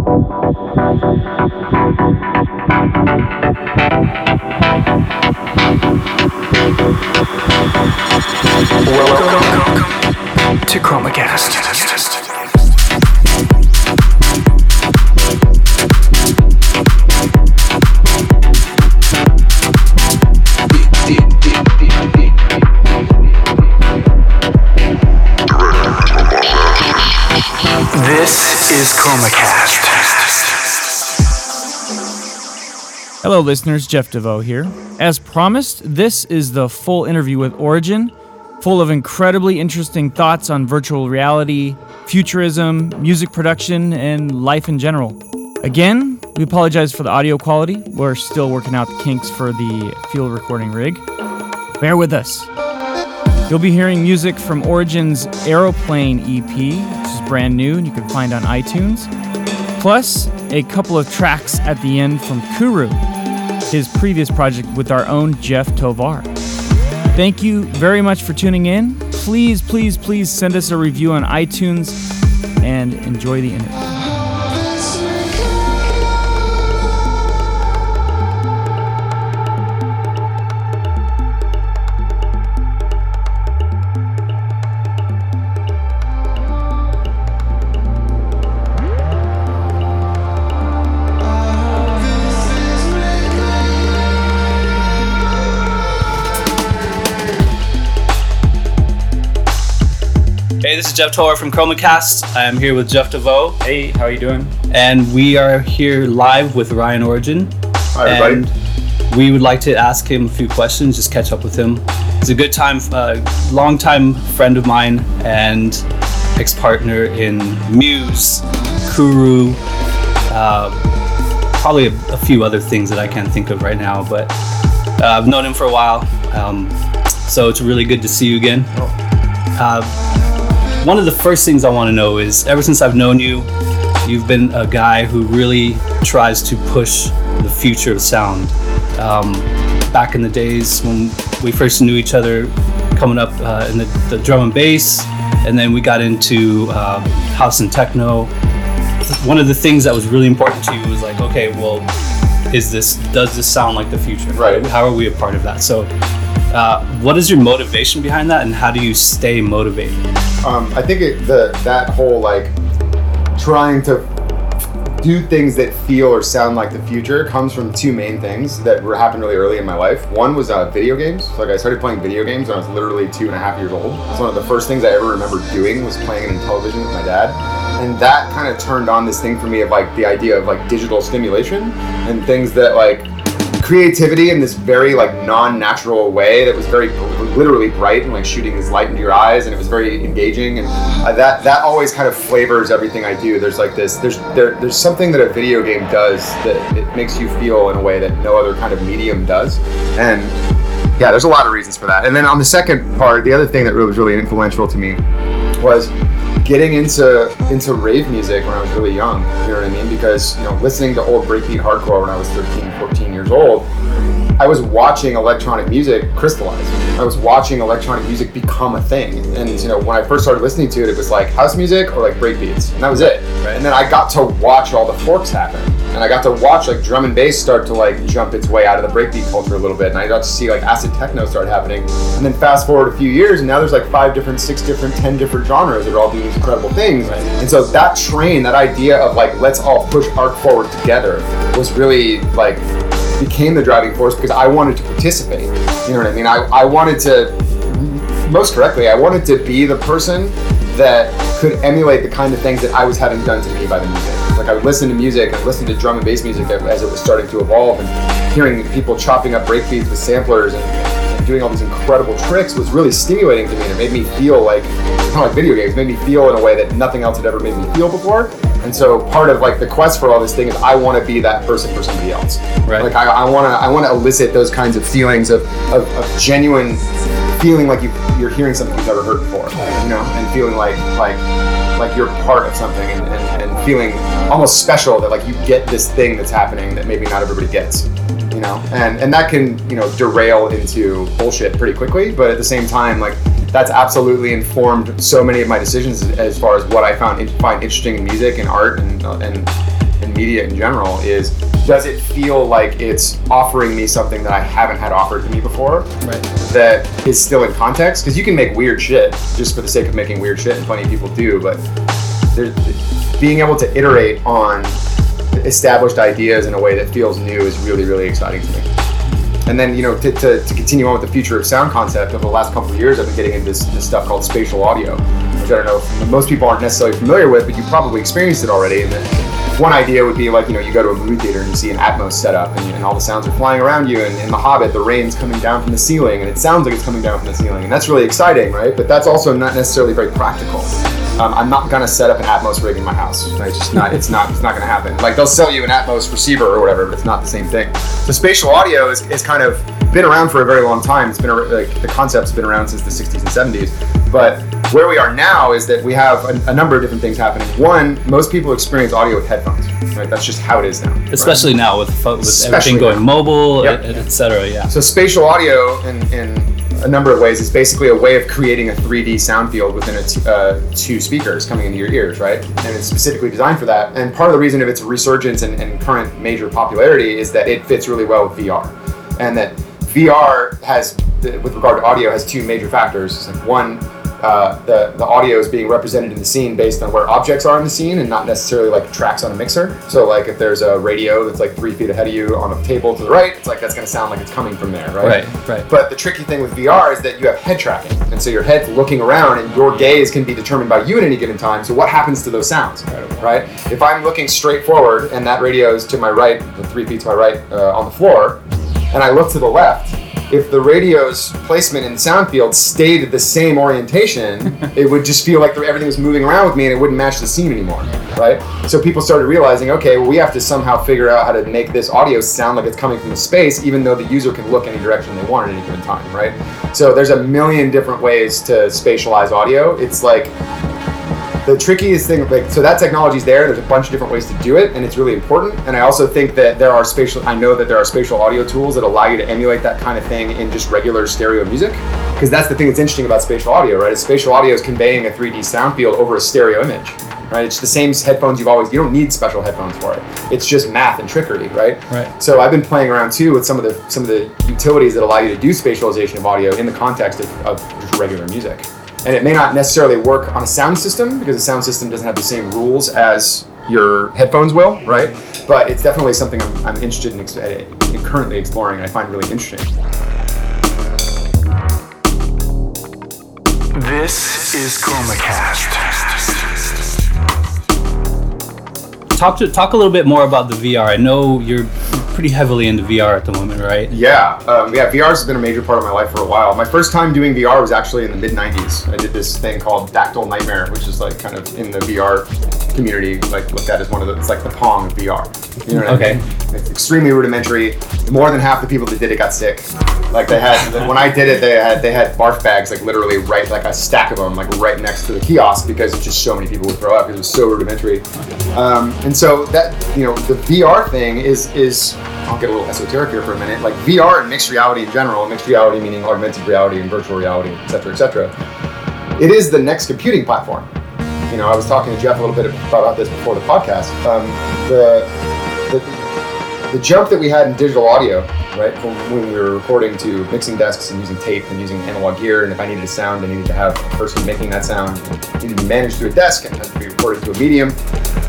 Welcome to ChromaCast. This is ChromaCast. Hello, listeners. Jeff DeVoe here. As promised, this is the full interview with Origin, full of incredibly interesting thoughts on virtual reality, futurism, music production, and life in general. Again, we apologize for the audio quality. We're still working out the kinks for the field recording rig. Bear with us. You'll be hearing music from Origin's Aeroplane EP, which is brand new and you can find on iTunes. Plus, a couple of tracks at the end from Kuru, his previous project with our own Jeff Tovar. Thank you very much for tuning in. Please, please, please send us a review on iTunes and enjoy the interview. Is Jeff Tovar from ChromaCast. I'm here with Jeff DeVoe, Hey, how are you doing? and we are here live with Ryan Origin. Hi, everybody. And we would like to ask him a few questions, just catch up with him. He's a good time, uh, long-time friend of mine and ex-partner in Muse, Kuru, uh, probably a, a few other things that I can't think of right now, but uh, I've known him for a while. Um, so it's really good to see you again. Uh, one of the first things I want to know is ever since I've known you, you've been a guy who really tries to push the future of sound. Um, back in the days when we first knew each other, coming up uh, in the, the drum and bass, and then we got into uh, house and techno. One of the things that was really important to you was like, okay, well, is this does this sound like the future? Right. How are we a part of that? So, uh, what is your motivation behind that, and how do you stay motivated? Um, I think it, the that whole like trying to do things that feel or sound like the future comes from two main things that were happened really early in my life. One was uh, video games. So, like I started playing video games when I was literally two and a half years old. It's one of the first things I ever remember doing was playing Intellivision with my dad. And that kind of turned on this thing for me of like the idea of like digital stimulation and things that like creativity in this very like non-natural way that was very literally bright and like shooting this light into your eyes and it was very engaging and uh, that that always kind of flavors everything I do. There's like this there's there, there's something that a video game does that it makes you feel in a way that no other kind of medium does and yeah, there's a lot of reasons for that. And then on the second part, the other thing that was really influential to me was getting into into rave music when I was really young. You know what I mean? Because you know, listening to old breakbeat hardcore when I was 13, 14 years old, I was watching electronic music crystallize. I was watching electronic music become a thing. And you know, when I first started listening to it, it was like house music or like breakbeats, and that was it. And then I got to watch all the forks happen, and I got to watch like drum and bass start to like jump its way out of the breakbeat culture a little bit, and I got to see like acid techno start happening. And then fast forward a few years, and now there's like five different, six different, ten different genres that are all doing these incredible things. And so that train, that idea of like let's all push art forward together, was really like became the driving force because I wanted to participate. You know what I mean? I, I wanted to, most correctly, I wanted to be the person that could emulate the kind of things that I was having done to me by the music. Like I would listen to music, I listened to drum and bass music as it was starting to evolve, and hearing people chopping up breakbeats with samplers and, and doing all these incredible tricks was really stimulating to me, and it made me feel like kind of like video games, made me feel in a way that nothing else had ever made me feel before. And so part of like the quest for all this thing is I want to be that person for somebody else. Right. Like I, I want to I want to elicit those kinds of feelings of, of, of genuine feeling like you you're hearing something you've never heard before. You know, and feeling like like like you're part of something and, and, and feeling almost special that like you get this thing that's happening that maybe not everybody gets. You know, and and that can you know derail into bullshit pretty quickly. But at the same time, like that's absolutely informed so many of my decisions as far as what I found find interesting in music and art and uh, and media in general is does it feel like it's offering me something that I haven't had offered to me before Right. that is still in context? Because you can make weird shit just for the sake of making weird shit, and plenty of people do, but being able to iterate on established ideas in a way that feels new is really, really exciting to me. And then, you know, to, to, to continue on with the future of sound concept, over the last couple of years, I've been getting into this, this stuff called spatial audio, which I don't know most people aren't necessarily familiar with, but you probably experienced it already. And one idea would be like, you know, you go to a movie theater and you see an Atmos setup, and, and all the sounds are flying around you. And in The Hobbit, the rain's coming down from the ceiling, and it sounds like it's coming down from the ceiling. And that's really exciting, right? But that's also not necessarily very practical. Um, I'm not gonna set up an Atmos rig in my house. Right? It's just not. It's not. It's not gonna happen. Like they'll sell you an Atmos receiver or whatever, but it's not the same thing. So spatial audio is, is kind of been around for a very long time. It's been a, like the concept's been around since the 60s and 70s. But where we are now is that we have a, a number of different things happening. One, most people experience audio with headphones. Right? That's just how it is now. right? Especially now with, with Especially everything going now. mobile, Yep. et, et. Yeah. So spatial audio, in, in a number of ways, It's basically a way of creating a 3D sound field within a t- uh, two speakers coming into your ears, right? And it's specifically designed for that. And part of the reason of its resurgence and, and current major popularity is that it fits really well with VR, and that VR has, with regard to audio, has two major factors. Like one. Uh, the, the audio is being represented in the scene based on where objects are in the scene and not necessarily like tracks on a mixer. So like if there's a radio that's like three feet ahead of you on a table to the right, it's like that's going to sound like it's coming from there, right? Right, right. But the tricky thing with VR is that you have head tracking, and so your head's looking around, and your gaze can be determined by you at any given time. So what happens to those sounds, right? If I'm looking straight forward and that radio is to my right, the three feet to my right uh, on the floor, and I look to the left, if the radio's placement in the sound field stayed at the same orientation, it would just feel like everything was moving around with me and it wouldn't match the scene anymore, right? So people started realizing, okay, well, we have to somehow figure out how to make this audio sound like it's coming from the space, even though the user can look any direction they want at any given time, right? So there's a million different ways to spatialize audio. It's like the trickiest thing like so that technology is there there's a bunch of different ways to do it and it's really important and i also think that there are spatial i know that there are spatial audio tools that allow you to emulate that kind of thing in just regular stereo music because that's the thing that's interesting about spatial audio right is spatial audio is conveying a 3d sound field over a stereo image right it's the same headphones you've always you don't need special headphones for it it's just math and trickery right Right. so I've been playing around too with some of the some of the utilities that allow you to do spatialization of audio in the context of, of just regular music. And it may not necessarily work on a sound system because a sound system doesn't have the same rules as your headphones will, right? But it's definitely something I'm, I'm interested in, uh, in currently exploring and I find really interesting. This is ChromaCast. Talk to talk a little bit more about the VR. I know you're pretty heavily into VR at the moment, right? Yeah, um, yeah. VR has been a major part of my life for a while. My first time doing VR was actually in the mid '90s. I did this thing called Dactyl Nightmare, which is like kind of in the VR community, like looked at as one of the. It's like the Pong of VR. You know Okay. I mean? It's extremely rudimentary. More than half the people that did it got sick. Like they had when I did it, they had they had barf bags like literally right like a stack of them like right next to the kiosk because it's just so many people would throw up because it was so rudimentary. Um, and so that you know the VR thing is is I'll get a little esoteric here for a minute. Like VR and mixed reality in general, mixed reality meaning augmented reality and virtual reality, et cetera, et cetera. It is the next computing platform. You know, I was talking to Jeff a little bit about this before the podcast. Um, the, the the jump that we had in digital audio, right, from when we were recording to mixing desks and using tape and using analog gear, and if I needed a sound, I needed to have a person making that sound. It needed to be managed through a desk and it had to be recorded to a medium.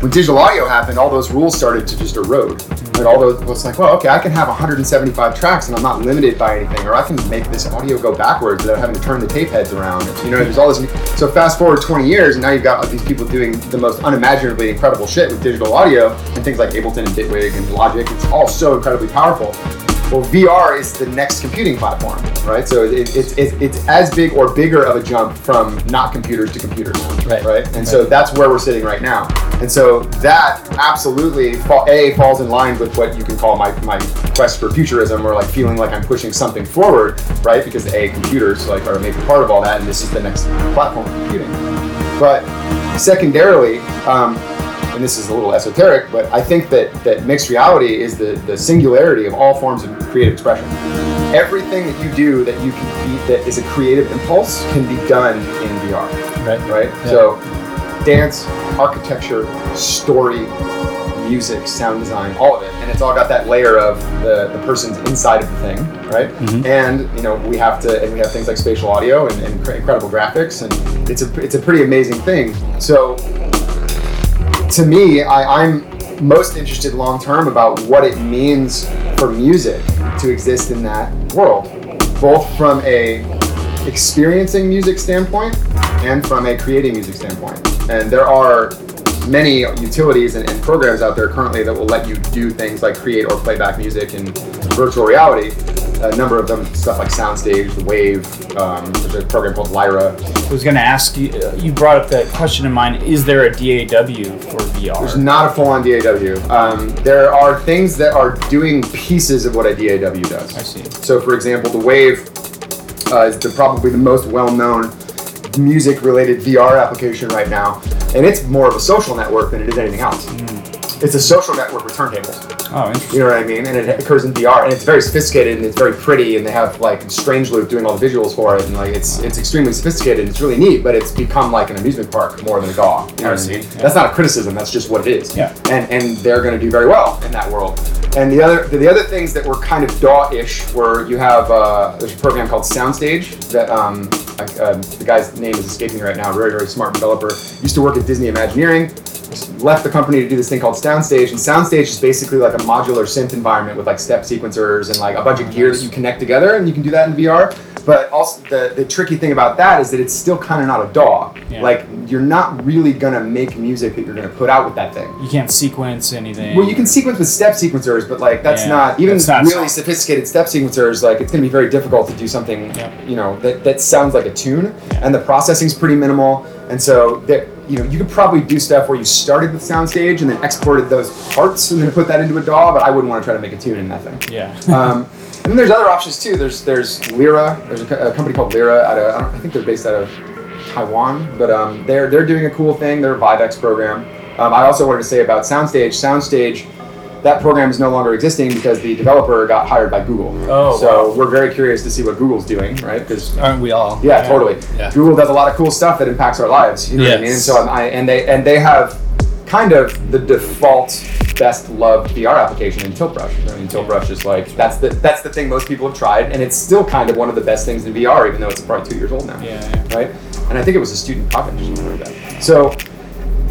When digital audio happened, all those rules started to just erode. And all those, it's like, well, okay, I can have 175 tracks and I'm not limited by anything, or I can make this audio go backwards without having to turn the tape heads around. You know, there's all this. So fast forward 20 years, and now you've got these people doing the most unimaginably incredible shit with digital audio and things like Ableton and Bitwig and Logic. It's all so incredibly powerful. Well, VR is the next computing platform, right? So it, it's it's it's as big or bigger of a jump from not computers to computers, Right. Right, and so that's where we're sitting right now. And so that absolutely fa- a falls in line with what you can call my my quest for futurism, or like feeling like I'm pushing something forward, right? Because a computers like are a major part of all that, and this is the next platform for computing. But secondarily, um, and this is a little esoteric, but I think that, that mixed reality is the, the singularity of all forms of creative expression. Everything that you do that you can be, that is a creative impulse can be done in VR, Right. right? Yeah. So, dance, architecture, story, music, sound design, all of it, and it's all got that layer of the, the person's inside of the thing, right? Mm-hmm. And you know we have to, and we have things like spatial audio and, and incredible graphics, and it's a it's a pretty amazing thing. So to me, I, I'm most interested long term about what it means for music to exist in that world, both from a experiencing music standpoint and from a creating music standpoint. And there are many utilities and, and programs out there currently that will let you do things like create or play back music in virtual reality. A number of them, stuff like Soundstage, the Wave. Um, there's a program called Lyra. I was going to ask you. uh, You brought up that question in mind. Is there a DAW for VR? There's not a full-on DAW. Um, there are things that are doing pieces of what a DAW does. I see. So, for example, the Wave uh, is the, probably the most well-known music-related VR application right now, and it's more of a social network than it is anything else. It's a social network with turntables. Oh, interesting. You know what I mean? And it occurs in VR, and it's very sophisticated and it's very pretty, and they have like Strange Loop doing all the visuals for it, and like it's it's extremely sophisticated. and It's really neat, but it's become like an amusement park more than a DAW. You know what I mean? yeah. That's not a criticism. That's just what it is. Yeah. And and they're going to do very well in that world. And the other the other things that were kind of DAW-ish were you have uh, there's a program called Soundstage that um, Uh, the guy's name is escaping me right now. Very very smart developer. Used to work at Disney Imagineering left the company to do this thing called Soundstage, and Soundstage is basically like a modular synth environment with like step sequencers and like a bunch of gear that you connect together, and you can do that in VR. But also the, the tricky thing about that is that it's still kind of not a DAW. Yeah. Like you're not really gonna make music that you're gonna put out with that thing. You can't sequence anything. Well, you can sequence with step sequencers, but like that's Yeah, not even that's not really soft. sophisticated step sequencers. Like it's gonna be very difficult to do something, Yeah. you know, that, that sounds like a tune, and the processing's pretty minimal. And so that you know you could probably do stuff where you started with Soundstage and then exported those parts and then put that into a DAW. But I wouldn't want to try to make a tune in that thing. Yeah. Um, and then there's other options too. There's there's Lyra. There's a, a company called Lyra. Out of, I, don't, I think they're based out of Taiwan, but um, they're they're doing a cool thing. They're Vive X program. Um, I also wanted to say about Soundstage. Soundstage, that program is no longer existing because the developer got hired by Google. Oh, so wow. we're very curious to see what Google's doing, right? Because Aren't we all? yeah, totally. Yeah. Google does a lot of cool stuff that impacts our lives. You know what I mean? And so I'm, I and they and they have kind of the default best loved VR application in Tilt Brush. I mean, Tilt Brush is like that's the that's the thing most people have tried, and it's still kind of one of the best things in VR, even though it's probably two years old now. Yeah, yeah. Right. And I think it was a student project or something like that. So.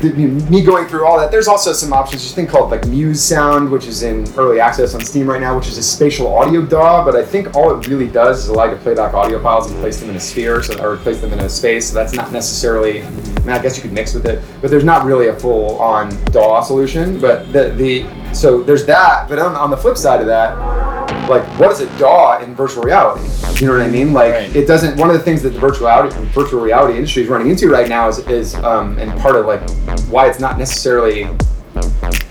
Me going through all that. There's also some options. There's a thing called like Muse Sound, which is in early access on Steam right now, which is a spatial audio DAW. But I think all it really does is allow you to play back audio files and place them in a sphere, so or place them in a space. So that's not necessarily. I mean, I guess you could mix with it, but there's not really a full-on DAW solution. But the the so there's that. But on, on the flip side of that, like what is a DAW in virtual reality? You know what I mean? Like Right. it doesn't. One of the things that the virtual reality, virtual reality industry is running into right now is is um, and part of like why it's not necessarily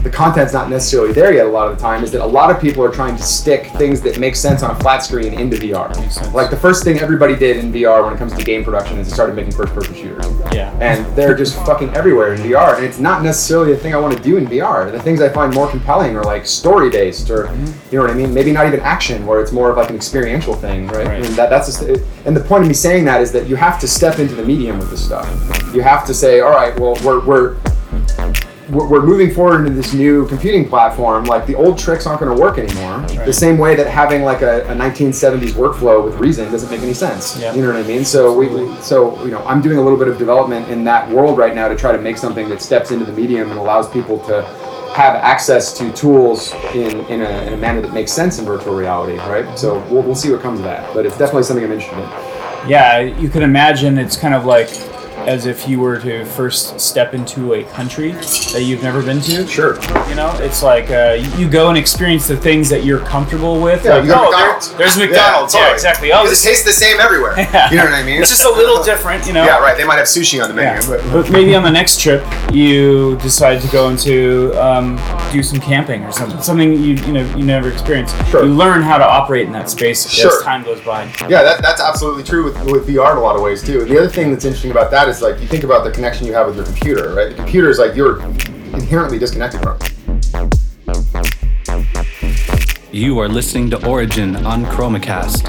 the content's not necessarily there yet a lot of the time is that a lot of people are trying to stick things that make sense on a flat screen into VR. Like the first thing everybody did in VR when it comes to game production is they started making first person shooters. Yeah. And they're just fucking everywhere in VR. And it's not necessarily a thing I want to do in VR. The things I find more compelling are like story based or, you know what I mean? Maybe not even action, where it's more of like an experiential thing, right? Right. And that, that's just, it, and the point of me saying that is that you have to step into the medium with this stuff. You have to say, all right, well, we're, we're, we're we're moving forward into this new computing platform. Like the old tricks aren't going to work anymore. The same way that having like a, a 1970s workflow with Reason doesn't make any sense. Yeah. You know what I mean? So we, we- so you know, I'm doing a little bit of development in that world right now to try to make something that steps into the medium and allows people to have access to tools in, in, a, in a manner that makes sense in virtual reality, right? So we'll, we'll see what comes of that. But it's definitely something I'm interested in. Yeah, you can imagine it's kind of like as if you were to first step into a country that you've never been to. Sure. You know, it's like uh, you- go and experience the things that you're comfortable with. Yeah, like, you go oh, there- McDonald's. there's McDonald's. Yeah, totally. exactly. Oh, It this, tastes the same everywhere. Yeah. You know what I mean? it's just a little different, you know. Yeah, right. They might have sushi on the menu, Yeah. but But maybe on the next trip, you decide to go into um, do some camping or something, something you you know you never experienced. Sure. You learn how to operate in that space Sure. as time goes by. Yeah, that, that's absolutely true with, with VR in a lot of ways too. And the other thing that's interesting about that is like you think about the connection you have with your computer, right? The computer is like you're inherently disconnected from. You are listening to Origin on Chromacast.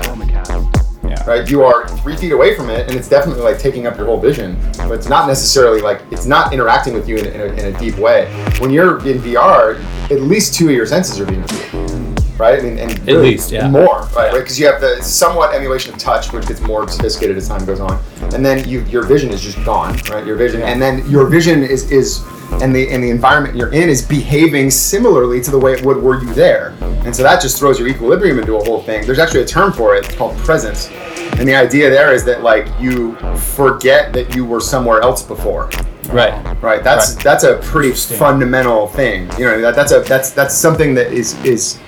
Yeah. Right? You are three feet away from it, and it's definitely like taking up your whole vision. but it's not necessarily like it's not interacting with you in, in, a, in a deep way. When you're in VR, at least two of your senses are being revealed, right? I mean, and At least, yeah. more, Oh, right? Because you have the somewhat emulation of touch, which gets more sophisticated as time goes on, and then you your vision is just gone, right? Your vision, and then your vision is is and the and the environment you're in is behaving similarly to the way it would were you there, and so that just throws your equilibrium into a whole thing. There's actually a term for it. It's called presence. And the idea there is that like you forget that you were somewhere else before. Right. Right. That's Right. that's a pretty fundamental thing. You know, that, that's a that's that's something that is is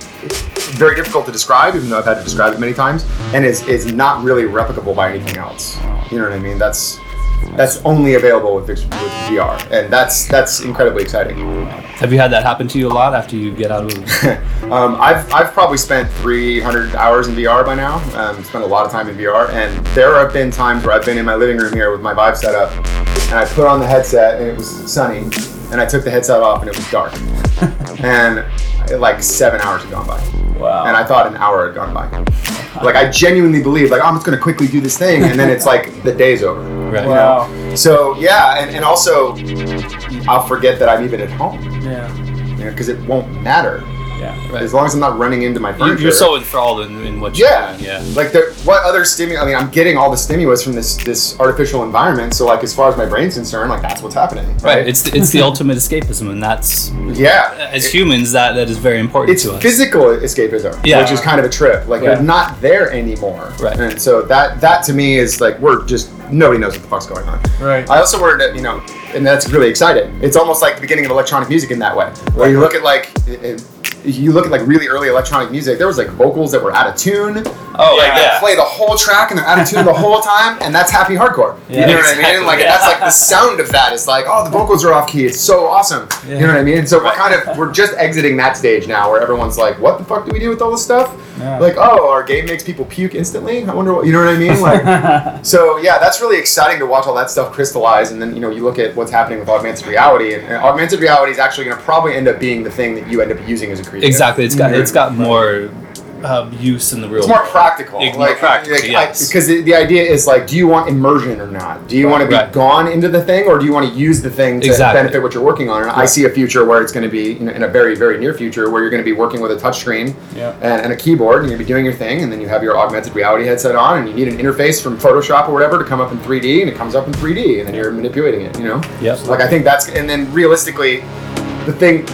very difficult to describe, even though I've had to describe it many times, and is is not really replicable by anything else. You know what I mean? That's that's only available with, with VR, and that's that's incredibly exciting. Have you had that happen to you a lot after you get out of? Um, I've, I've probably spent 300 hours in VR by now. Um, spent a lot of time in VR, and there have been times where I've been in my living room here with my Vive setup, and I put on the headset and it was sunny, and I took the headset off and it was dark, and like seven hours had gone by, Wow. and I thought an hour had gone by. Like I genuinely believed, like oh, I'm just gonna quickly do this thing, and then it's like the day's over. Right. wow. So yeah, and, and also I'll forget that I'm even at home, Yeah. because it won't matter Yeah. Right. as long as I'm not running into my You- furniture. You're so enthralled in, in what you're Yeah, doing. Yeah. Like the what other stimulus? I mean, I'm getting all the stimulus from this this artificial environment. So like, as far as my brain's concerned, like that's what's happening. Right. It's the, it's the ultimate escapism, and that's yeah. as It- humans that that is very important it's to us. physical escapism, Yeah. which is kind of a trip. Like Yeah. you're not there anymore, Right. And so that that to me is like we're just nobody knows what the fuck's going on. Right. I also wanted to, you know, and that's really exciting. It's almost like the beginning of electronic music in that way, where you look at like. It, it- you look at like really early electronic music. There was like vocals that were out of tune. Oh, like yeah. they play the whole track and they're out of tune the whole time, and that's happy hardcore. Yeah. you know what I Exactly, mean? Like yeah. that's like the sound of that is like, oh, the vocals are off key. It's so awesome. You know what I mean? So we're kind of we're just exiting that stage now, where everyone's like, what the fuck do we do with all this stuff? Like, oh, our game makes people puke instantly. I wonder what you know what I mean? Like, so yeah, that's really exciting to watch all that stuff crystallize, and then you know you look at what's happening with augmented reality, and, and augmented reality is actually going to probably end up being the thing that you end up using as a creator. Exactly. It's got it's got more uh, use in the real. It's more practical. It's more practical, yes. Because the, the idea is like, do you want immersion or not? Do you want to be Right. gone into the thing, or do you want to use the thing to Exactly. benefit what you're working on? And I see a future where it's going to be in, in a very, very near future where you're going to be working with a touchscreen Yeah. and, and a keyboard, and you're going to be doing your thing, and then you have your augmented reality headset on, and you need an interface from Photoshop or whatever to come up in 3D, and it comes up in 3D, and then you're manipulating it. You know? Yep. Like I think that's, and then realistically, the thing.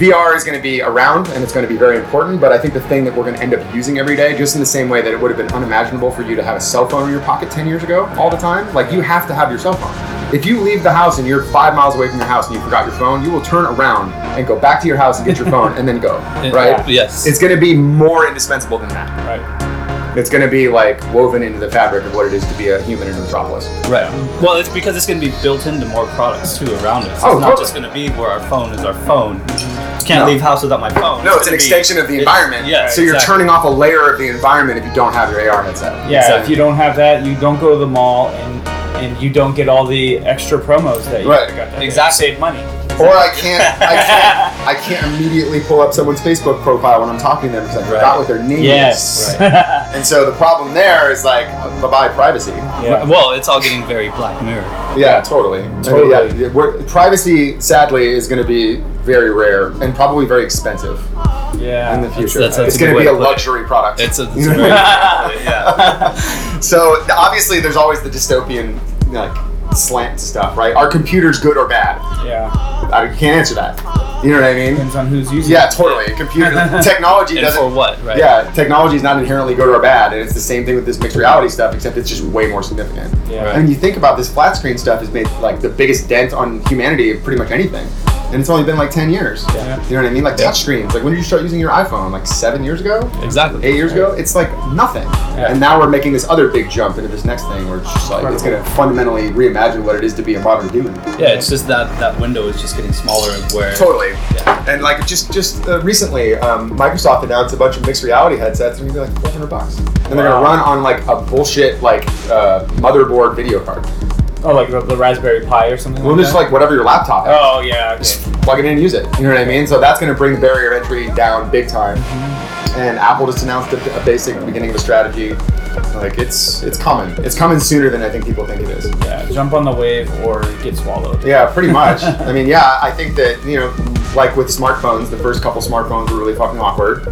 VR is going to be around and it's going to be very important, but I think the thing that we're going to end up using every day, just in the same way that it would have been unimaginable for you to have a cell phone in your pocket 10 years ago all the time, like you have to have your cell phone. If you leave the house and you're five miles away from your house and you forgot your phone, you will turn around and go back to your house and get your phone and then go, right? Yes. It's going to be more indispensable than that. Right. It's going to be like woven into the fabric of what it is to be a human in a metropolis. Right. Well, it's because it's going to be built into more products too around us. Oh, it's Oh, not totally. just going to be where our phone is our phone. Can't No. leave house without my phone. No, it's an gonna be- extension of the environment. Yeah. So you're exactly. turning off a layer of the environment if you don't have your AR headset. Yeah, Exactly. if you don't have that, you don't go to the mall and and you don't get all the extra promos that you Right. got. That Exactly. Save money. Or I can't, I can't, I can't immediately pull up someone's Facebook profile when I'm talking to them because I forgot Right. what their name Yes. is. And so the problem there is like, bye bye privacy. yeah. Well, it's all getting very Black Mirror. Yeah, totally. I mean, Totally. yeah, we're, privacy, sadly, is going to be very rare and probably very expensive Yeah. in the future. that's- that's it's going to be a to put it. luxury product. It's a, it's a very, yeah. so obviously, there's always the dystopian like slant stuff, right? Are computers good or bad? yeah. I can't answer that. You know what I mean? Depends on who's using. Yeah, it. totally. Computer technology And doesn't for what, right? Yeah, technology is not inherently good or bad, and it's the same thing with this mixed reality stuff, except it's just way more significant. Yeah. Right. And you think about this flat screen stuff has made like the biggest dent on humanity of pretty much anything, and it's only been like ten years. Yeah. You know what I mean? Like Yeah. touch screens. Like when did you start using your iPhone? Like seven years ago, Exactly. eight years ago? It's like nothing. And now we're making this other big jump into this next thing, where it's just like it's going to fundamentally reimagine what it is to be a modern human. Yeah, it's just that that window is just getting smaller of where. Totally. Yeah. And like just just uh, recently, um, Microsoft announced a bunch of mixed reality headsets, and they're gonna be like 400 bucks, and they're Wow. gonna run on like a bullshit like uh, motherboard video card. Oh, like the, the Raspberry Pi or something. Well, like just that? like whatever your laptop. has. Oh yeah. Just plug it in and use it. You know what I mean? So that's gonna bring the barrier of entry down big time. Mm-hmm. And Apple just announced a, a basic beginning of a strategy. Like it's it's coming. It's coming sooner than I think people think it is. Yeah, jump on the wave or get swallowed. Yeah, pretty much. I mean, yeah, I think that you know, like with smartphones, the first couple smartphones were really fucking awkward,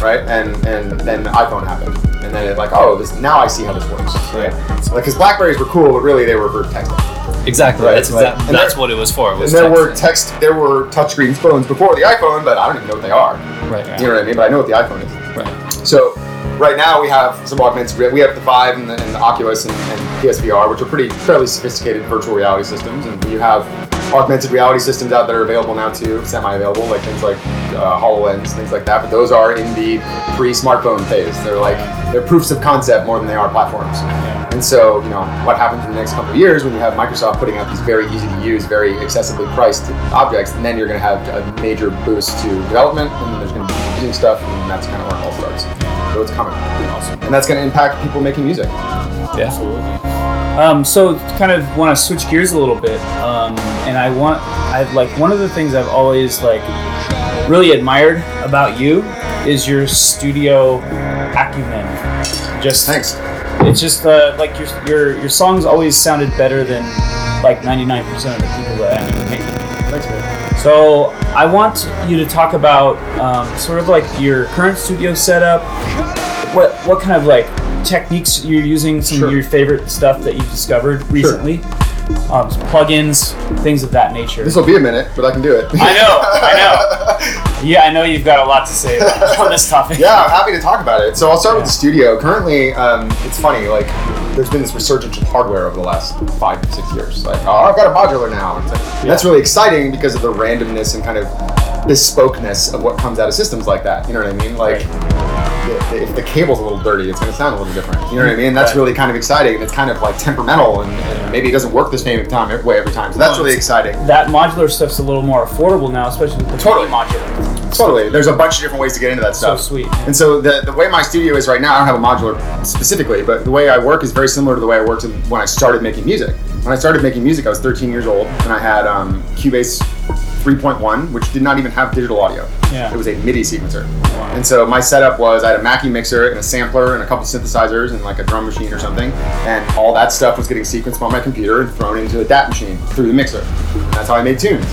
right? And and then the iPhone happened, and then it like, oh, this now I see how this works, right? Like, because Blackberries were cool, but really they were for texting. Exactly. Right, That's right. exact- And that's there- what it was for. And Was there were text, there were touchscreen phones before the iPhone, but I don't even know what they are. right. You know what I mean? But I know what the iPhone is. Right. So right now we have some augmented. We have the Vive and the, and the Oculus and, and PSVR, which are pretty fairly sophisticated virtual reality systems. And you have augmented reality systems out that are available now too, semi-available, like things like uh, Hololens, things like that. But those are in the pre-smartphone phase. They're like they're proofs of concept more than they are platforms. And so, you know, what happens in the next couple of years when you have Microsoft putting out these very easy to use, very accessibly priced objects, and then you're going to have a major boost to development, and there's going to be using stuff, and that's kind of where it all starts. So it's coming. Awesome. And that's going to impact people making music. Yeah. Absolutely. Um, so kind of want to switch gears a little bit, um, and I want I've like one of the things I've always like really admired about you is your studio acumen. Just Thanks. it's just uh, like your your your songs always sounded better than like 99% of the people that I knew making. Thanks, man. So I want you to talk about um, sort of like your current studio setup. What what kind of like techniques you're using? Some Sure. of your favorite stuff that you've discovered recently. Um, some plugins, things of that nature. This will be a minute, but I can do it. I know, I know. Yeah, I know you've got a lot to say on this topic. Yeah, I'm happy to talk about it. So I'll start with the studio. Currently, um, it's funny, like, there's been this resurgence of hardware over the last five to six years. Like, oh, I've got a modular now. It's like, and that's really exciting because of the randomness and kind of bespokeness of what comes out of systems like that. You know what I mean? Like, the- the- if the cable's a little dirty, it's going to sound a little different. You know what I mean? That's Right. really kind of exciting. And it's kind of like temperamental, and, and maybe it doesn't work the same time, every way every time. So that's No, really exciting. That modular stuff's a little more affordable now, especially with the Totally. modular. Totally. There's a bunch of different ways to get into that stuff. So sweet. And so the, the way my studio is right now, I don't have a modular specifically, but the way I work is very similar to the way I worked when I started making music. When I started making music, I was 13 years old, and I had um, Cubase 3.1, which did not even have digital audio. Yeah. It was a MIDI sequencer. Wow. And so my setup was I had a Mackie mixer and a sampler and a couple synthesizers and like a drum machine or something, and all that stuff was getting sequenced on my computer and thrown into a DAT machine through the mixer. And that's how I made tunes,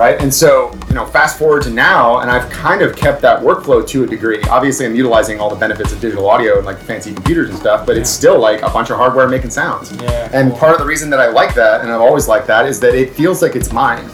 right? And so you know, fast forward to now, and I've kind of kept that workflow to a degree. Obviously, I'm utilizing all the benefits of digital audio and like fancy computers and stuff, but it's still like a bunch of hardware making sounds. Yeah, And cool. part of the reason that I like that, and I've always liked that, is that it feels like it's mine.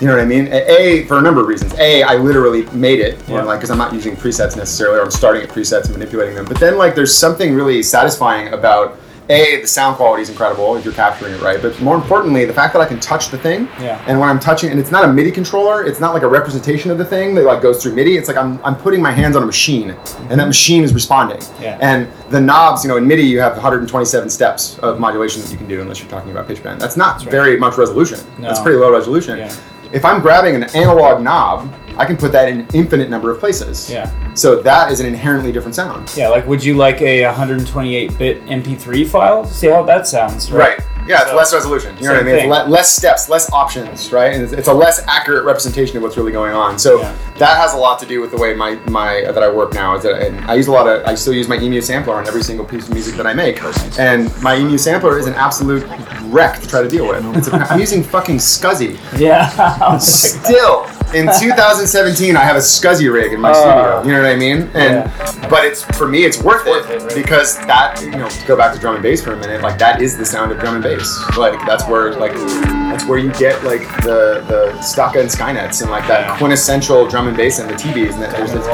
You know what I mean? A, for a number of reasons. A, I literally made it, Yeah. like, because I'm not using presets necessarily, or I'm starting at presets and manipulating them. But then, like, there's something really satisfying about A, the sound quality is incredible if you're capturing it right. But more importantly, the fact that I can touch the thing. Yeah. And when I'm touching, and it's not a MIDI controller, it's not like a representation of the thing that like goes through MIDI. It's like I'm, I'm putting my hands on a machine, and that mm-hmm. machine is responding. Yeah. And the knobs, you know, in MIDI you have 127 steps of modulation that you can do, unless you're talking about pitch bend. That's not right. very much resolution. That's pretty low resolution. Yeah. If I'm grabbing an analog knob, I can put that in an infinite number of places. Yeah. So that is an inherently different sound. Yeah, like would you like a 128-bit MP3 file? See how that sounds, right? Right. Yeah, it's So- less resolution. You know what I mean? It's le- less steps, less options, right? And it's, it's a less accurate representation of what's really going on. So Yeah. that has a lot to do with the way my my that I work now. Is that and I use a lot of I still use my EMU sampler on every single piece of music that I make, and my EMU sampler is an absolute wreck to try to deal with. It's a, I'm using fucking SCSI. Yeah. Oh still, in 2017, I have a SCSI rig in my Uh, studio. You know what I mean? And but it's for me, it's worth, worth it, it, right? because that you know to go back to drum and bass for a minute, like that is the sound of drum and bass. Like that's where like that's where you get like the the Stakka and Skynets and like that quintessential drum and bass and the TVs and that there's this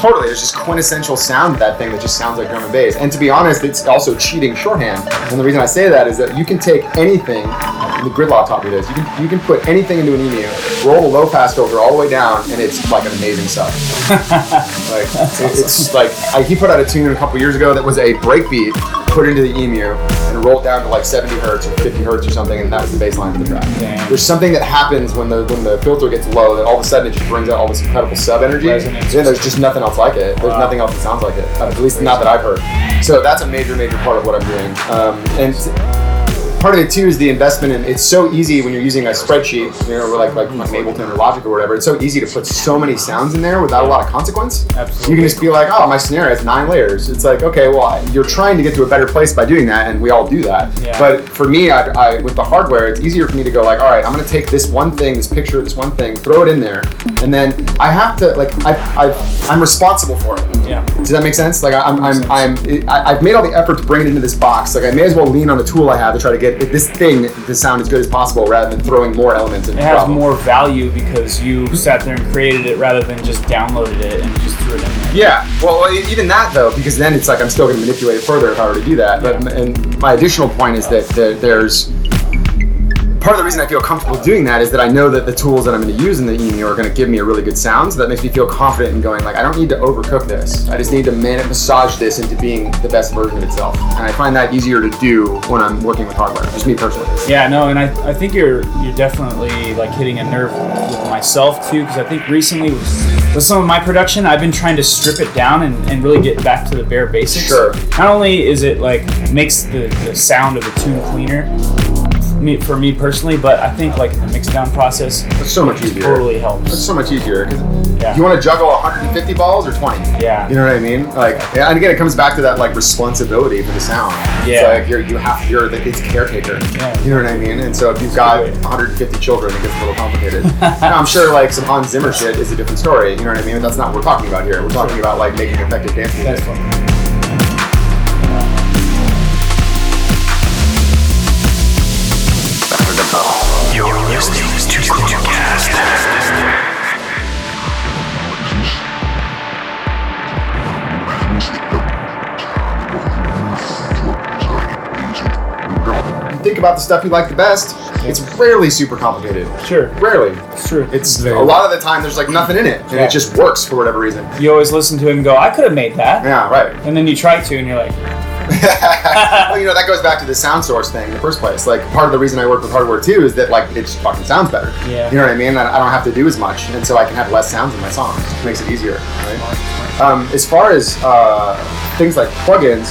totally there's just quintessential sound that thing that just sounds like drum and bass. And to be honest, it's also cheating shorthand. And the reason I say that is that you can take anything. The Gridlock taught me this. You can you can put anything into an EMU, roll the low pass filter all the way down, and it's like an amazing sound. like it- it's like I, he put out a tune a couple years ago that was a breakbeat put into the EMU and rolled down to like 70 hertz or 50 hertz or something, and that was the bass line of the track. There's something that happens when the when the filter gets low that all of a sudden it just brings out all this incredible sub energy. Resonance. Yeah, there's just nothing else like it. There's Wow. nothing else that sounds like it. At least not that I've heard. So that's a major major part of what I'm doing. Um, and part of it too is the investment in. It's so easy when you're using a spreadsheet, you know, or like like, Ableton or Logic or whatever. It's so easy to put so many sounds in there without a lot of consequence. Absolutely. You can just be like, oh, my snare has nine layers. It's like, okay, well, you're trying to get to a better place by doing that, and we all do that. Yeah. But for me, I, I with the hardware, it's easier for me to go like, all right, I'm gonna take this one thing, this picture, this one thing, throw it in there, and then I have to like, I, I, I'm responsible for it. Yeah. Does that make sense? Like I- I'm, I'm, I'm, I- I've made all the effort to bring it into this box. Like I may as well lean on the tool I have to try to get this thing to sound as good as possible, rather than throwing more elements into It has problem. more value because you sat there and created it rather than just downloaded it and just threw it in there. Yeah. Well, even that though, because then it's like I'm still going to manipulate it further if I were to do that. But and my additional point is that, that there's part of the reason I feel comfortable doing that is that I know that the tools that I'm going to use in the EMU are going to give me a really good sound. So that makes me feel confident in going like I don't need to overcook this. I just need to man- massage this into being the best version of itself. And I find that easier to do when I'm working with hardware. Just me personally. Yeah, no, and I, I think you're you're definitely like hitting a nerve with myself too because I think recently with, with some of my production I've been trying to strip it down and, and really get back to the bare basics. Sure. Not only is it like makes the, the sound of the tune cleaner me, for me personally, but I think like in the mix down process It's so much easier. totally It's helps. so much easier. 'cause Yeah. You want to juggle 150 balls or 20? Yeah. You know what I mean? Like, yeah, and again, it comes back to that like responsibility for the sound. Yeah. It's like you're you have you're the it's caretaker. Yeah. You know what I mean? And so if you've got Exactly. 150 children, it gets a little complicated. now, I'm sure like some Hans Zimmer shit is a different story. You know what I mean? But that's not what we're talking about here. We're talking about like making effective dance music. That's. About the stuff you like the best. It's rarely super complicated. Sure. Rarely. It's true. It's very a lot of the time there's like nothing in it, and Yeah. it just works for whatever reason. You always listen to it and go, I could have made that. Yeah, right. And then you try to and you're like, well, you know, that goes back to the sound source thing in the first place. Like, part of the reason I work with hardware too is that, like, it just fucking sounds better. Yeah. You know what I mean? I I don't have to do as much, and so I can have less sounds in my songs. It makes it easier, right? Um, as far as uh, things like plugins,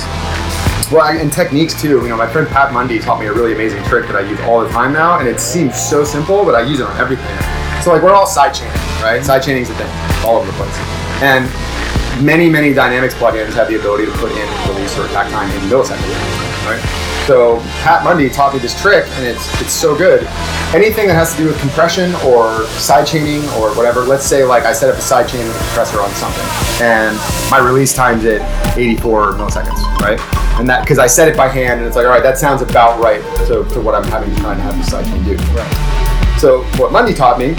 well, and techniques too. You know, my friend Pat Mundy taught me a really amazing trick that I use all the time now, and it seems so simple, but I use it on everything. So, like, we're all side chaining, right? Side chaining is a thing all over the place, and many, many Dynamics plugins have the ability to put in release or attack time in milliseconds, right? So Pat Mundy taught me this trick, and it's it's so good. Anything that has to do with compression or side chaining or whatever. Let's say like I set up a sidechaining compressor on something, and my release time's at 84 milliseconds, right? And that because I set it by hand, and it's like, all right, that sounds about right to, to what I'm having trying to have the side chain do. Right. So what Mundy taught me,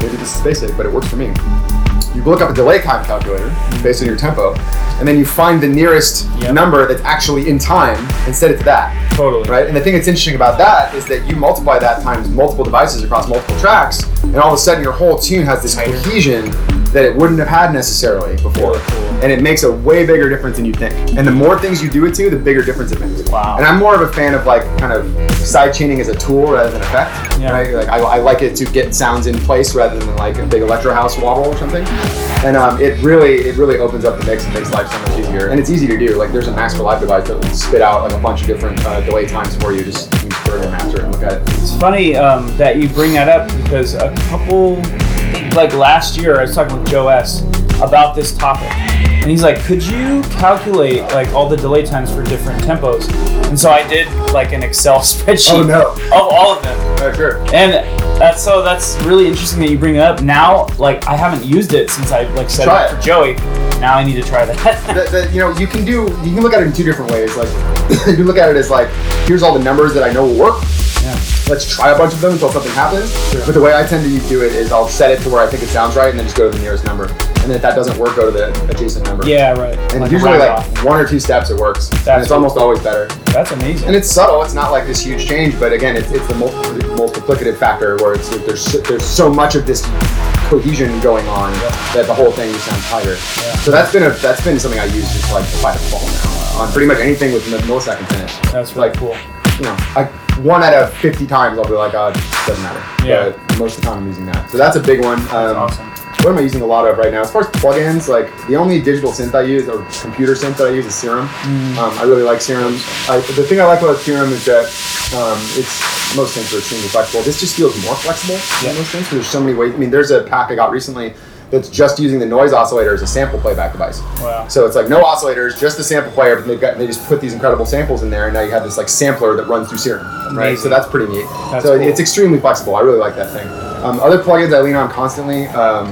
maybe this is basic, but it works for me you look up a delay time calculator based on your tempo, and then you find the nearest Yep. number that's actually in time and set it to that. totally. Right? And the thing that's interesting about that is that you multiply that times multiple devices across multiple tracks, and all of a sudden your whole tune has this cohesion that it wouldn't have had necessarily before. Really cool. And it makes a way bigger difference than you think. And the more things you do it to, the bigger difference it makes. Wow. And I'm more of a fan of like kind of side chaining as a tool rather than an effect. Yeah. Right? Like I, I like it to get sounds in place rather than like a big electro house wobble or something. And um, it really it really opens up the mix and makes life so much easier. And it's easy to do. Like there's a Max for Live device that will spit out like a bunch of different uh, delay times for you. Just put it Master and look at it. It's funny um, that you bring that up because a couple, like last year, I was talking with Joe S about this topic, and he's like, "Could you calculate like all the delay times for different tempos?" And so I did like an Excel spreadsheet Oh, no. of all of them, sure. and that's so that's really interesting that you bring it up. Now, like I haven't used it since I like set Try it up for Joey. Now I need to try that. that, that, you know, you can do, you can look at it in two different ways. Like, you can look at it as like, here's all the numbers that I know will work. Yeah. Let's try a bunch of them until something happens. But the way I tend to do it is I'll set it to where I think it sounds right, and then just go to the nearest number. And then if that doesn't work, go to the adjacent number. Yeah, right. And Like usually, like off. one or two steps, it works. and That's it's almost always better. that's amazing. And it's subtle. It's not like this huge change, but again, it's, it's the multi- multiplicative factor where it's there's so- there's so much of this cohesion going on that the whole thing just sounds tighter. So that's been a that's been something I use just like a fall now on pretty much anything with milliseconds in it. That's really like cool. You know, like one out of 50 times I'll be like, oh, it doesn't matter. Yeah. But most of the time I'm using that. So that's a big one. Um, awesome. what am I using a lot of right now? As far as plugins, like the only digital synth I use or computer synth that I use is Serum. Um, I really like Serum. I, the thing I like about Serum is that um, it's most things are extremely flexible. This just feels more flexible than most things. 'cause There's so many ways. I mean, there's a pack I got recently that's just using the noise oscillator as a sample playback device. Wow. So it's like no oscillators, just the sample player, but they've got they just put these incredible samples in there, and now you have this like sampler that runs through Serum, right? Amazing. So that's pretty neat. That's so cool. it's extremely flexible. I really like that thing. Um, other plugins I lean on constantly. Um,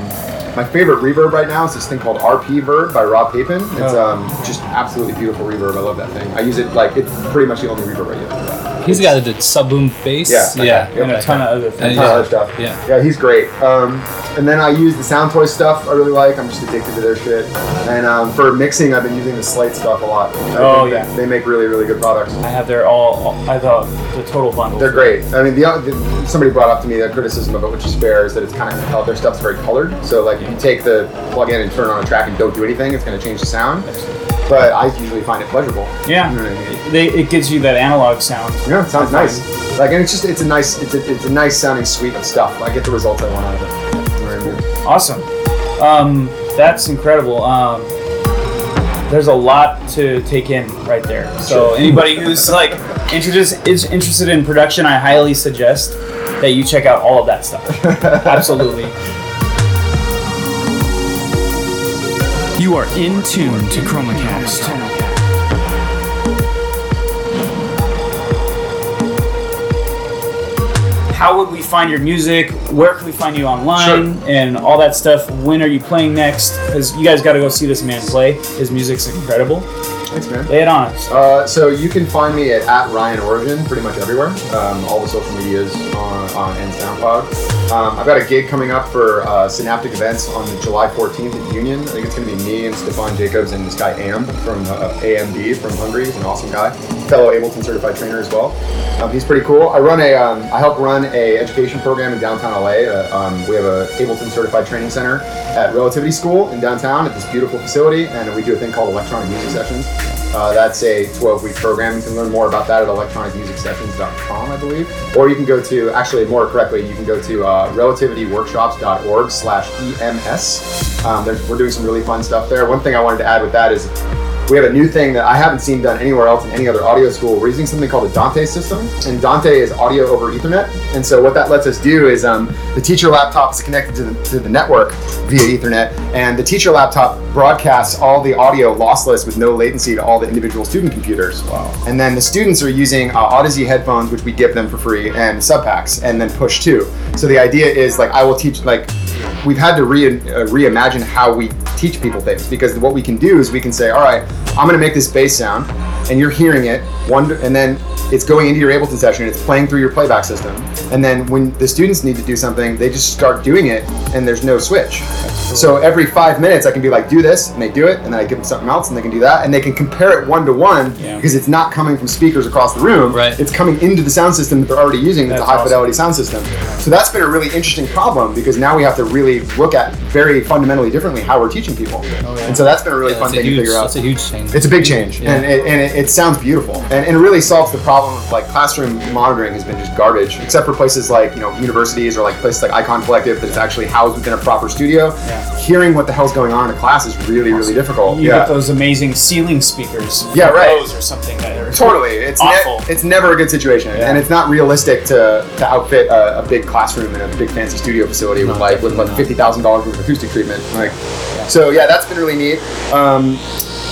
my favorite reverb right now is this thing called RP Verb by Rob Papen. It's Oh. um, just absolutely beautiful reverb. I love that thing. I use it like it's pretty much the only reverb I use. He's the guy that did sub boom bass. Yeah, that yeah, guy. and a ton of other Uh, things. Ton of yeah. other stuff. Yeah. Yeah, he's great. Um, and then I use the Sound Toy stuff. I really like. I'm just addicted to their shit. And um, for mixing, I've been using the Slate stuff a lot. I Oh, yeah. they, they make really, really good products. I have their all. I thought the total bundle. They're great. I mean, the, the somebody brought up to me the criticism of it, which is fair, is that it's kind of their stuff's very colored. So like, if you take the plug-in and turn on a track and don't do anything, it's going to change the sound. But I usually find it pleasurable. Yeah. You know what I mean? They, it gives you that analog sound. Yeah, it sounds I nice. Like, and it's just it's a nice it's a, it's a nice sounding suite of stuff. I get the results I want out of it. You know what I mean? Awesome. Um, that's incredible. Um, there's a lot to take in right there. So Sure. anybody who's like interested is interested in production, I highly suggest that you check out all of that stuff. Absolutely. You are in tune to ChromaCast. How would we find your music? Where can we find you online and all that stuff? When are you playing next? Because you guys got to go see this man play. His music's incredible. Thanks, man. Lay it on us. Uh, so you can find me at, at Ryan Origin pretty much everywhere. Um, all the social medias on, on and SoundCloud. Um, I've got a gig coming up for uh, Synaptic Events on July 14th at Union. I think it's going to be me and Stefan Jacobs and this guy Am from uh, AMD from Hungary. He's an awesome guy, fellow Ableton certified trainer as well. Um, he's pretty cool. I run a, um, I help run a education program in downtown LA. Uh, um, we have a Ableton certified training center at Relativity School in downtown at this beautiful facility, and we do a thing called electronic music sessions. Uh, that's a 12 week program. You can learn more about that at electronicmusicsessions.com, I believe. Or you can go to, actually, more correctly, you can go to uh, relativityworkshops.org slash EMS. Um, we're doing some really fun stuff there. One thing I wanted to add with that is we have a new thing that I haven't seen done anywhere else in any other audio school. We're using something called a Dante system, and Dante is audio over Ethernet. And so what that lets us do is um, the teacher laptop is connected to the, to the network via Ethernet, and the teacher laptop broadcasts all the audio lossless with no latency to all the individual student computers. Wow. And then the students are using uh, Audeze headphones, which we give them for free, and subpacks, and then push two. So the idea is like I will teach like we've had to re- uh, reimagine how we teach people things because what we can do is we can say, all right, I'm going to make this bass sound, and you're hearing it, one, and then it's going into your Ableton session, it's playing through your playback system, and then when the students need to do something, they just start doing it, and there's no switch. So every five minutes, I can be like, do this, and they do it, and then I give them something else, and they can do that, and they can compare it one to one because it's not coming from speakers across the room. Right. It's coming into the sound system that they're already using. That's, That's a high awesome. fidelity sound system. So that's been a really interesting problem because now we have to really look at very fundamentally differently how we're teaching people. Oh, and so that's been a really fun thing huge, to figure out. that's a huge change. It's a big change, Yeah. and, it, and it, it sounds beautiful, and, and it really solves the problem of like classroom monitoring has been just garbage, except for places like you know universities or like places like Icon Collective that's actually housed within a proper studio. Yeah. Hearing what the hell's going on in a class is really really difficult. You yeah, get those amazing ceiling speakers. Yeah, right. Or something Totally, it's ne- Awful. it's never a good situation, Yeah. and it's not realistic to, to outfit a, a big classroom in a big fancy studio facility with like with like fifty thousand dollars worth of acoustic treatment. Like, so yeah, that's been really neat. Um,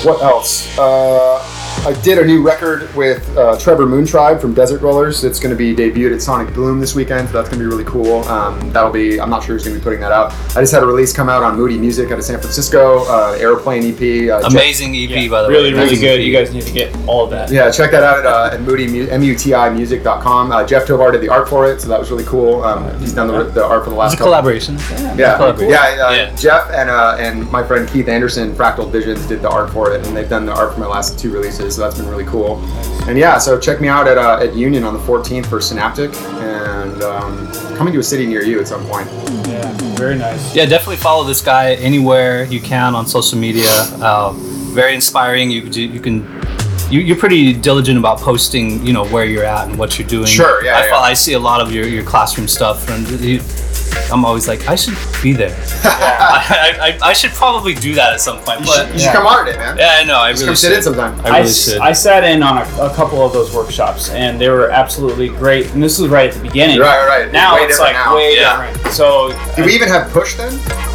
what else? Uh, I did a new record with uh, Trevor Moontribe from Desert Rollers. It's going to be debuted at Sonic Boom this weekend, so that's going to be really cool. Um, that'll be. I'm not sure who's going to be putting that out. I just had a release come out on Muti Music out of San Francisco. Uh, Airplane EP. Uh, check- Amazing EP, Yeah, by the really, way. really really good. EP. You guys need to get all of that. Yeah, check that out at, uh, at Muti Mu- M-U-T-I-music.com. Uh, Jeff Tovar did the art for it, so that was really cool. Um, he's done the, the art for the last It's a couple- collaboration. Yeah, collaboration. yeah, uh, Yeah. Jeff and uh, and my friend Keith Anderson, Fractal Visions, did the art for it, and they've done the art for my last two releases, so that's been really cool. And yeah, so check me out at uh, at Union on the 14th for Synaptic, and um, coming to a city near you at some point. Yeah, very nice. Yeah, definitely follow this guy anywhere you can on social media. Uh, very inspiring. You you can. You, you're pretty diligent about posting, you know, where you're at and what you're doing. Sure, yeah, I, yeah. I see a lot of your, your classroom stuff, and you, I'm always like, I should be there. I, I, I, I should probably do that at some point. You But should, you should come art it, man. yeah, I know. I Just really come sit in should. sometime. I I, really s- should. I sat in on a, a couple of those workshops and they were absolutely great. And this was right at the beginning. Right, right, right. Now way it's different like now. way Yeah. different. So Do we even have push then?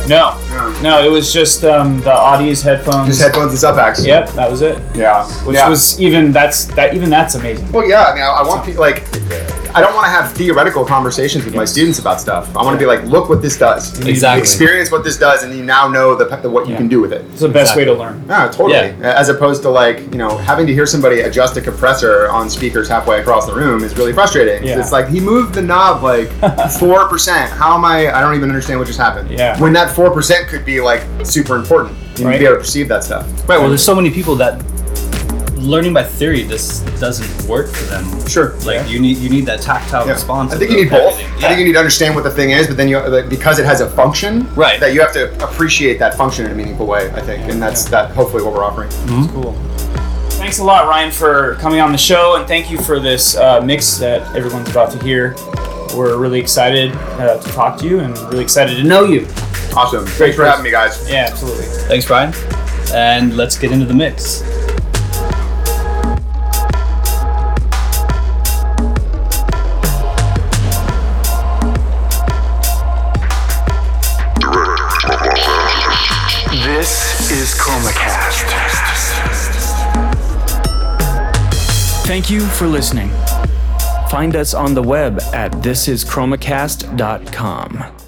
no, No. no, it was just um, the Audeze headphones. Just headphones and sub packs. Yep, that was it. Yeah. Which yeah. was even that's that even that's amazing. Well, yeah. I mean, I, I want people like. I don't want to have theoretical conversations with my students about stuff. I want to be like, look what this does. Exactly. Experience what this does, and you now know the, the what you Yeah. can do with it. It's the best way to learn. Yeah, totally. Yeah. As opposed to like, you know, having to hear somebody adjust a compressor on speakers halfway across the room is really frustrating. Yeah. It's like he moved the knob like four percent. How am I? I don't even understand what just happened. Yeah. When that four percent could be like super important. You need Right. to be able to perceive that stuff. right. Well, there's so many people that learning by theory just doesn't work for them. Sure. Like you need you need that tactile Yeah. response. I think you need both. everything. I think you need to understand what the thing is, but then you like, because it has a function, Right. That you have to appreciate that function in a meaningful way. I think, and that's that. Hopefully, what we're offering. Cool. Thanks a lot, Ryan, for coming on the show, and thank you for this uh, mix that everyone's about to hear. We're really excited uh, to talk to you, and really excited to know you. Awesome. Thanks for having me, guys. Yeah, absolutely. Thanks, Brian. And let's get into the mix. Thank you for listening. Find us on the web at thisischromacast.com.